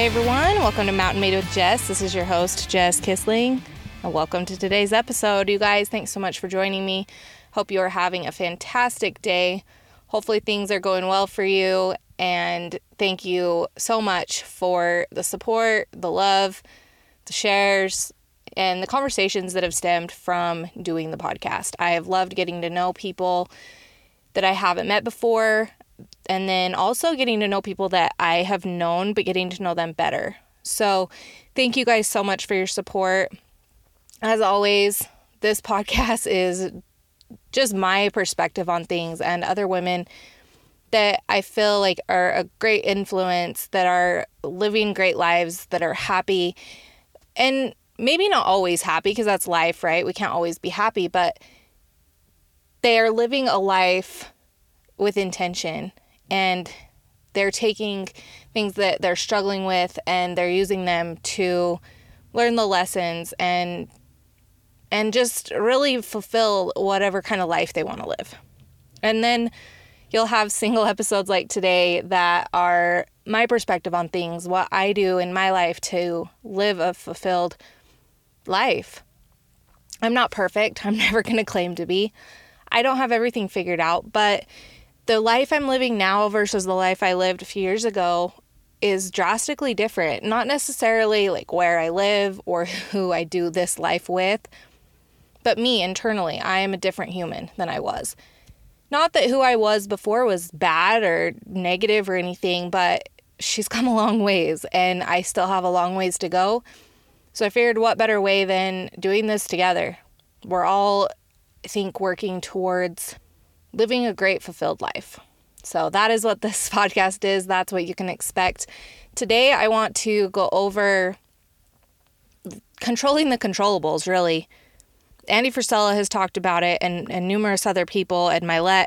Hey everyone, welcome to Mountain Made with Jess. This is your host, Jess Kissling, and welcome to today's episode. You guys, thanks so much for joining me. Hope you are having a fantastic day. Hopefully, things are going well for you, and thank you so much for the support, the love, the shares, and the conversations that have stemmed from doing the podcast. I have loved getting to know people that I haven't met before and then also getting to know people that I have known, but getting to know them better. So, thank you guys so much for your support. As always, this podcast is just my perspective on things and other women that I feel like are a great influence, that are living great lives, that are happy. And maybe not always happy because that's life, right? We can't always be happy, but they are living a life with intention and they're taking things that they're struggling with and they're using them to learn the lessons and and just really fulfill whatever kind of life they want to live. And then you'll have single episodes like today that are my perspective on things, what I do in my life to live a fulfilled life. I'm not perfect. I'm never going to claim to be. I don't have everything figured out, but the life I'm living now versus the life I lived a few years ago is drastically different. Not necessarily like where I live or who I do this life with, but me internally. I am a different human than I was. Not that who I was before was bad or negative or anything, but she's come a long ways and I still have a long ways to go. So I figured what better way than doing this together? We're all, I think, working towards living a great, fulfilled life. So, that is what this podcast is. That's what you can expect. Today, I want to go over controlling the controllables, really. Andy Frisella has talked about it, and, and numerous other people Ed Mylett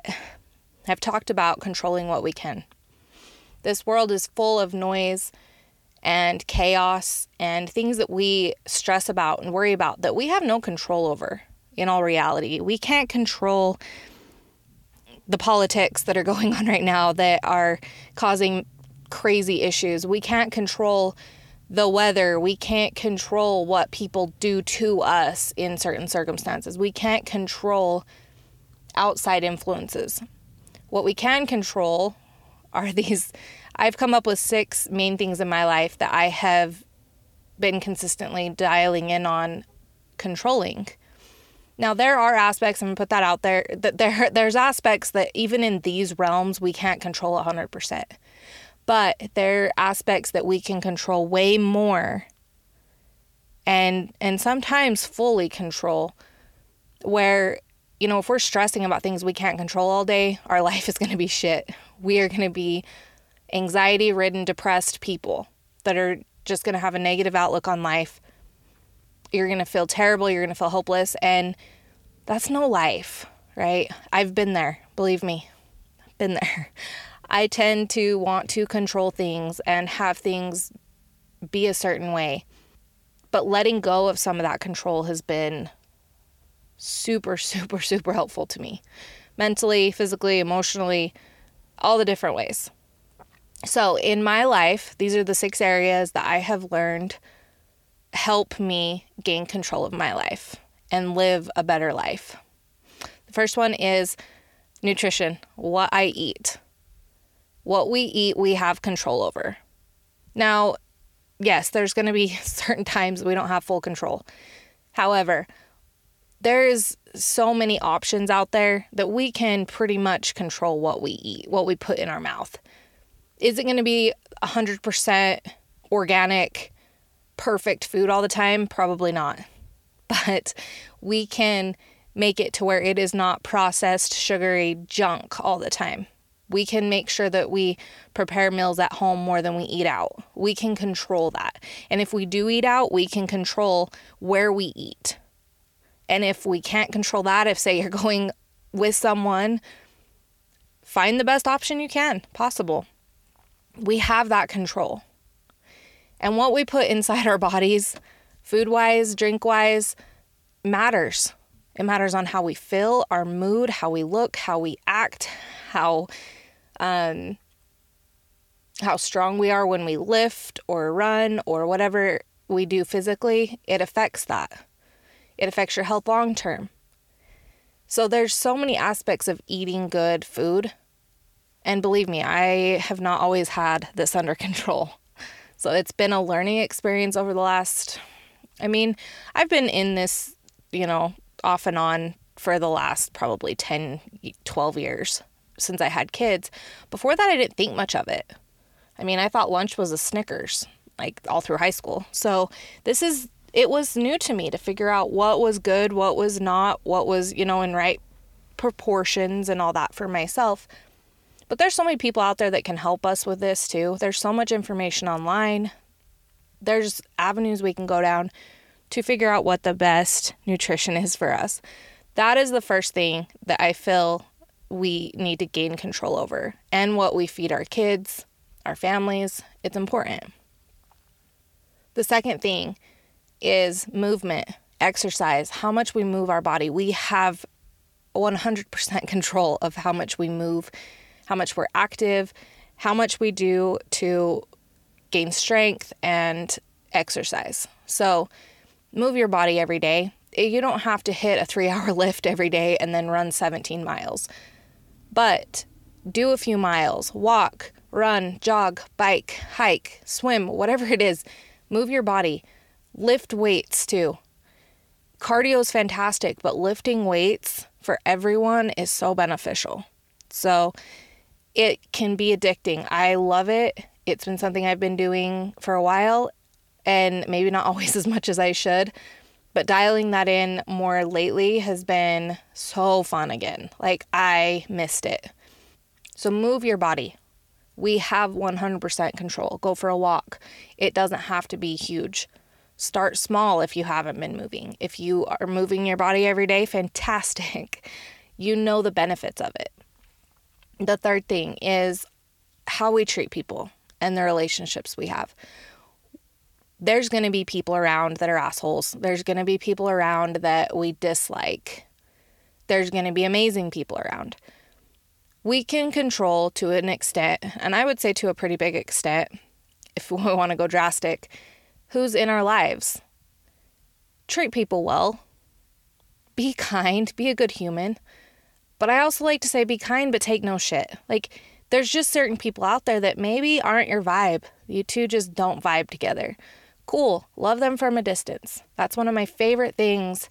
have talked about controlling what we can. This world is full of noise and chaos and things that we stress about and worry about that we have no control over in all reality. We can't control the politics that are going on right now that are causing crazy issues. We can't control the weather. We can't control what people do to us in certain circumstances. We can't control outside influences. What we can control are these. I've come up with six main things in my life that I have been consistently dialing in on controlling. Now there are aspects, gonna put that out there, that there there's aspects that even in these realms we can't control 100%. But there are aspects that we can control way more and and sometimes fully control where you know if we're stressing about things we can't control all day our life is going to be shit we are going to be anxiety ridden depressed people that are just going to have a negative outlook on life you're going to feel terrible, you're going to feel hopeless. And that's no life, right? I've been there, believe me, been there. I tend to want to control things and have things be a certain way. But letting go of some of that control has been super, super, super helpful to me mentally, physically, emotionally, all the different ways. So, in my life, these are the six areas that I have learned help me gain control of my life and live a better life. The first one is nutrition, what I eat. What we eat, we have control over. Now, yes, there's going to be certain times we don't have full control. However, there's so many options out there that we can pretty much control what we eat, what we put in our mouth. Is it going to be 100% organic? Perfect food all the time? Probably not. But we can make it to where it is not processed, sugary junk all the time. We can make sure that we prepare meals at home more than we eat out. We can control that. And if we do eat out, we can control where we eat. And if we can't control that, if say you're going with someone, find the best option you can possible. We have that control. And what we put inside our bodies, food wise, drink wise, matters. It matters on how we feel, our mood, how we look, how we act, how um, how strong we are when we lift or run or whatever we do physically, it affects that. It affects your health long term. So there's so many aspects of eating good food. And believe me, I have not always had this under control. So it's been a learning experience over the last I mean, I've been in this, you know, off and on for the last probably 10 12 years since I had kids. Before that I didn't think much of it. I mean, I thought lunch was a Snickers like all through high school. So this is it was new to me to figure out what was good, what was not, what was, you know, in right proportions and all that for myself. But there's so many people out there that can help us with this too. There's so much information online. There's avenues we can go down to figure out what the best nutrition is for us. That is the first thing that I feel we need to gain control over and what we feed our kids, our families. It's important. The second thing is movement, exercise, how much we move our body. We have 100% control of how much we move, how much we're active, how much we do to gain strength and exercise. So, move your body every day. Eh, you don't have to hit a three hour lift every day and then run 17 miles, but do a few miles, walk, run, jog, bike, hike, swim, whatever it is. Move your body. Lift weights too. Cardio is fantastic, but lifting weights for everyone is so beneficial. So it can be addicting. I love it. It's been something I've been doing for a while and maybe not always as much as I should, but dialing that in more lately has been so fun again. Like I missed it. So move your body. We have 100% control. Go for a walk. It doesn't have to be huge. Start small if you haven't been moving. If you are moving your body every day, fantastic. You know the benefits of it. The third thing is how we treat people and the relationships we have. There's going to be people around that are assholes. There's going to be people around that we dislike. There's going to be amazing people around we can control to an extent, and I would say to a pretty big extent, if we want to go drastic, who's in our lives. Treat people well. Be kind. Be a good human. But I also like to say be kind, but take no shit. Like, there's just certain people out there that maybe aren't your vibe. You two just don't vibe together. Cool. Love them from a distance. That's one of my favorite things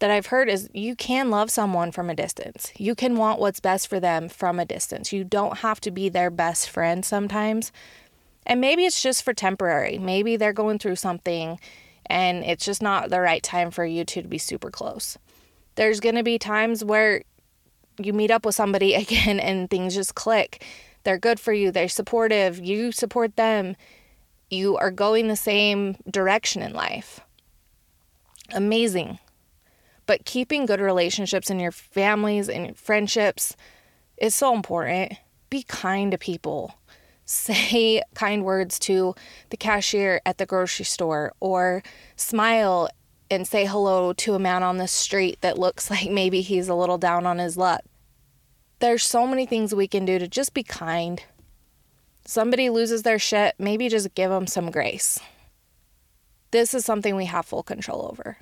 that I've heard is you can love someone from a distance. You can want what's best for them from a distance. You don't have to be their best friend sometimes. And maybe it's just for temporary. Maybe they're going through something and it's just not the right time for you two to be super close. There's going to be times where you meet up with somebody again and things just click. They're good for you, they're supportive, you support them. You are going the same direction in life. Amazing. But keeping good relationships in your families and friendships is so important. Be kind to people. Say kind words to the cashier at the grocery store or smile and say hello to a man on the street that looks like maybe he's a little down on his luck. There's so many things we can do to just be kind. Somebody loses their shit, maybe just give them some grace. This is something we have full control over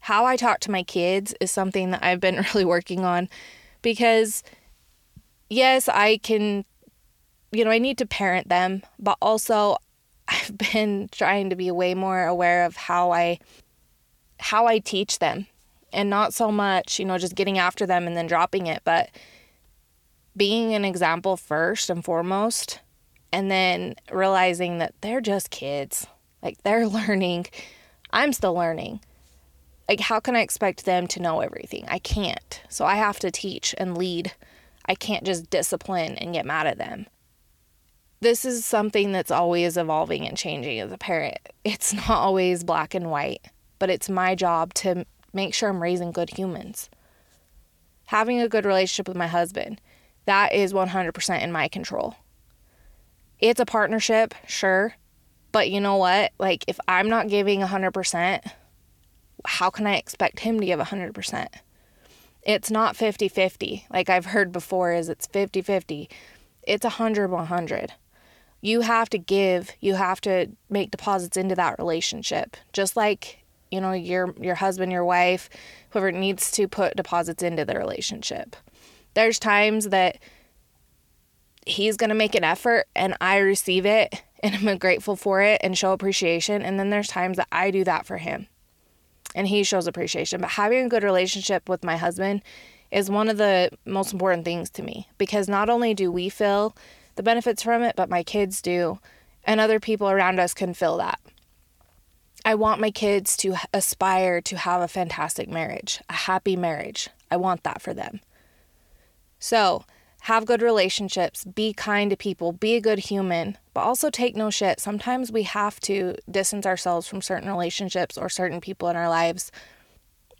how I talk to my kids is something that I've been really working on because, yes, I can, you know, I need to parent them, but also I've been trying to be way more aware of how I how I teach them and not so much, you know, just getting after them and then dropping it, but being an example first and foremost and then realizing that they're just kids. Like they're learning. I'm still learning like how can I expect them to know everything? I can't. So I have to teach and lead. I can't just discipline and get mad at them. This is something that's always evolving and changing as a parent. It's not always black and white, but it's my job to make sure I'm raising good humans. Having a good relationship with my husband, that is 100% in my control. It's a partnership, sure, but you know what? Like if I'm not giving 100%, how can I expect him to give 100%? It's not 50 50, like I've heard before, is it's 50 50. It's 100 100. You have to give, you have to make deposits into that relationship. Just like, you know, your your husband, your wife, whoever needs to put deposits into the relationship. There's times that he's going to make an effort and I receive it and I'm grateful for it and show appreciation. And then there's times that I do that for him and he shows appreciation. But having a good relationship with my husband is one of the most important things to me because not only do we feel the benefits from it, but my kids do, and other people around us can feel that. I want my kids to aspire to have a fantastic marriage, a happy marriage. I want that for them. So, have good relationships, be kind to people, be a good human, but also take no shit. Sometimes we have to distance ourselves from certain relationships or certain people in our lives.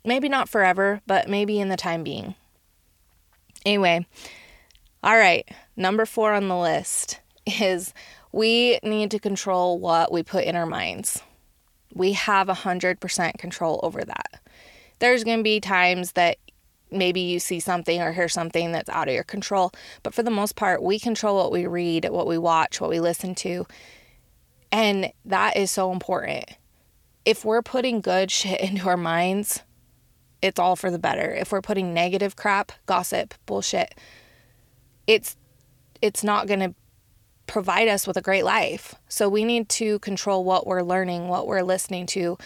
Maybe not forever, but maybe in the time being. Anyway, all right, number four on the list is we need to control what we put in our minds. We have 100% control over that. There's going to be times that maybe you see something or hear something that's out of your control. But for the most part, we control what we read, what we watch, what we listen to. And that is so important. If we're putting good shit into our minds, it's all for the better. If we're putting negative crap, gossip, bullshit, it's it's not going to provide us with a great life. So we need to control what we're learning, what we're listening to,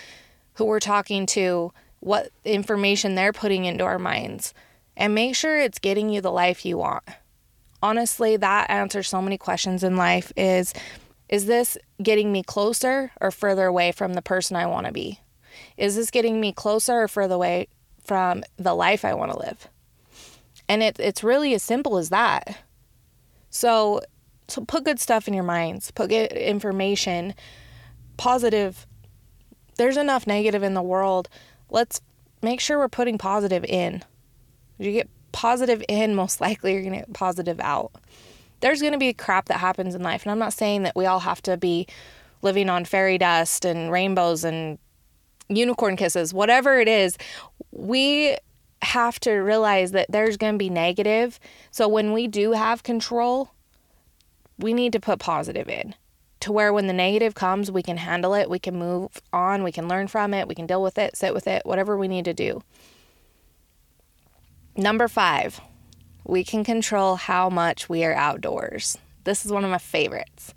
who we're talking to, what information they're putting into our minds, and make sure it's getting you the life you want. Honestly, that answers so many questions in life is is this getting me closer or further away from the person I want to be? Is this getting me closer or further away from the life I want to live? And it, it's really as simple as that. So, so put good stuff in your minds, put good information, positive. There's enough negative in the world let's make sure we're putting positive in. You get positive in, most likely you're going to get positive out. There's going to be crap that happens in life. And I'm not saying that we all have to be living on fairy dust and rainbows and unicorn kisses, whatever it is. We have to realize that there's going to be negative. So when we do have control, we need to put positive in to where when the negative comes, we can handle it, we can move on, we can learn from it, we can deal with it, sit with it, whatever we need to do. Number five, we can control how much we are outdoors. This is one of my favorites.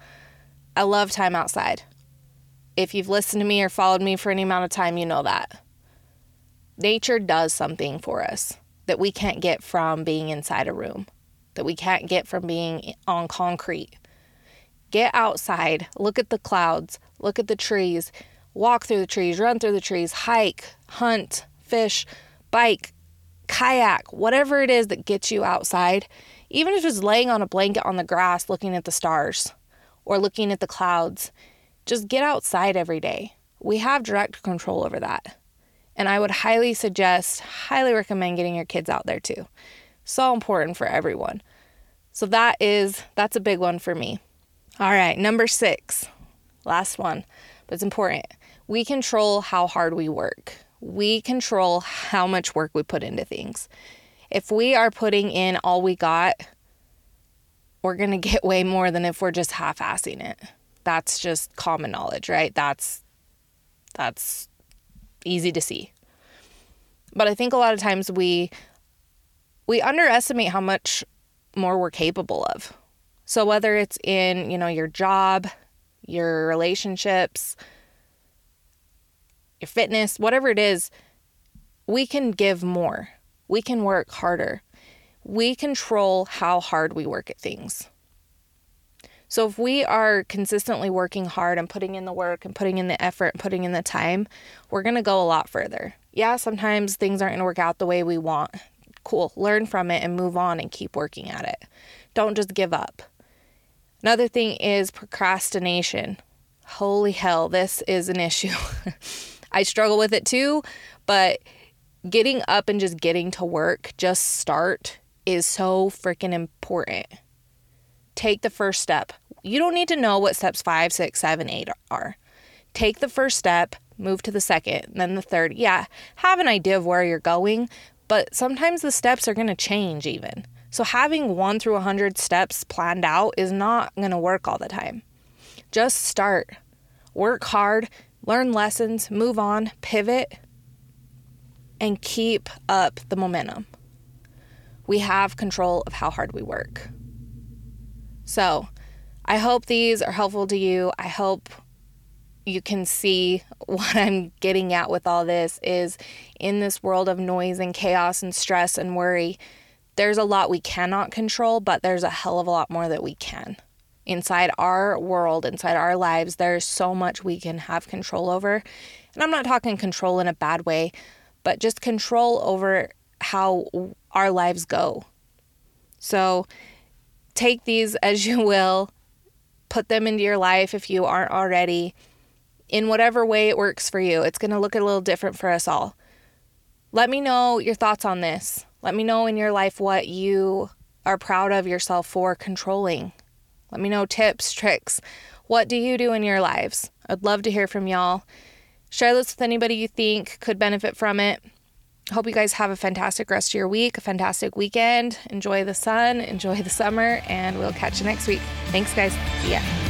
I love time outside. If you've listened to me or followed me for any amount of time, you know that. Nature does something for us that we can't get from being inside a room, that we can't get from being on concrete Get outside, look at the clouds, look at the trees, walk through the trees, run through the trees, hike, hunt, fish, bike, kayak, whatever it is that gets you outside, even if it's laying on a blanket on the grass looking at the stars or looking at the clouds, just get outside every day. We have direct control over that. And I would highly suggest, highly recommend getting your kids out there too. So important for everyone. So that is that's a big one for me. All right, number six, last one, but it's important. We control how hard we work. We control how much work we put into things. If we are putting in all we got, we're going to get way more than if we're just half-assing it. That's just common knowledge, right? That's that's easy to see. But I think a lot of times we we underestimate how much more we're capable of. So whether it's in, you know, your job, your relationships, your fitness, whatever it is, we can give more. We can work harder. We control how hard we work at things. So if we are consistently working hard and putting in the work and putting in the effort and putting in the time, we're going to go a lot further. Yeah, sometimes things aren't going to work out the way we want. Cool. Learn from it and move on and keep working at it. Don't just give up. Another thing is procrastination. Holy hell, this is an issue. I struggle with it too, but getting up and just getting to work, just start, is so freaking important. Take the first step. You don't need to know what steps five, six, seven, eight are. Take the first step, move to the second, then the third. Yeah, have an idea of where you're going, but sometimes the steps are going to change even. So, having one through 100 steps planned out is not going to work all the time. Just start, work hard, learn lessons, move on, pivot, and keep up the momentum. We have control of how hard we work. So, I hope these are helpful to you. I hope you can see what I'm getting at with all this is in this world of noise and chaos and stress and worry, there's a lot we cannot control, but there's a hell of a lot more that we can. Inside our world, inside our lives, there's so much we can have control over. And I'm not talking control in a bad way, but just control over how our lives go. So take these as you will, put them into your life if you aren't already in whatever way it works for you. It's going to look a little different for us all. Let me know your thoughts on this. Let me know in your life what you are proud of yourself for controlling. Let me know tips, tricks. What do you do in your lives? I'd love to hear from y'all. Share this with anybody you think could benefit from it. Hope you guys have a fantastic rest of your week, a fantastic weekend. Enjoy the sun, enjoy the summer, and we'll catch you next week. Thanks, guys. See ya.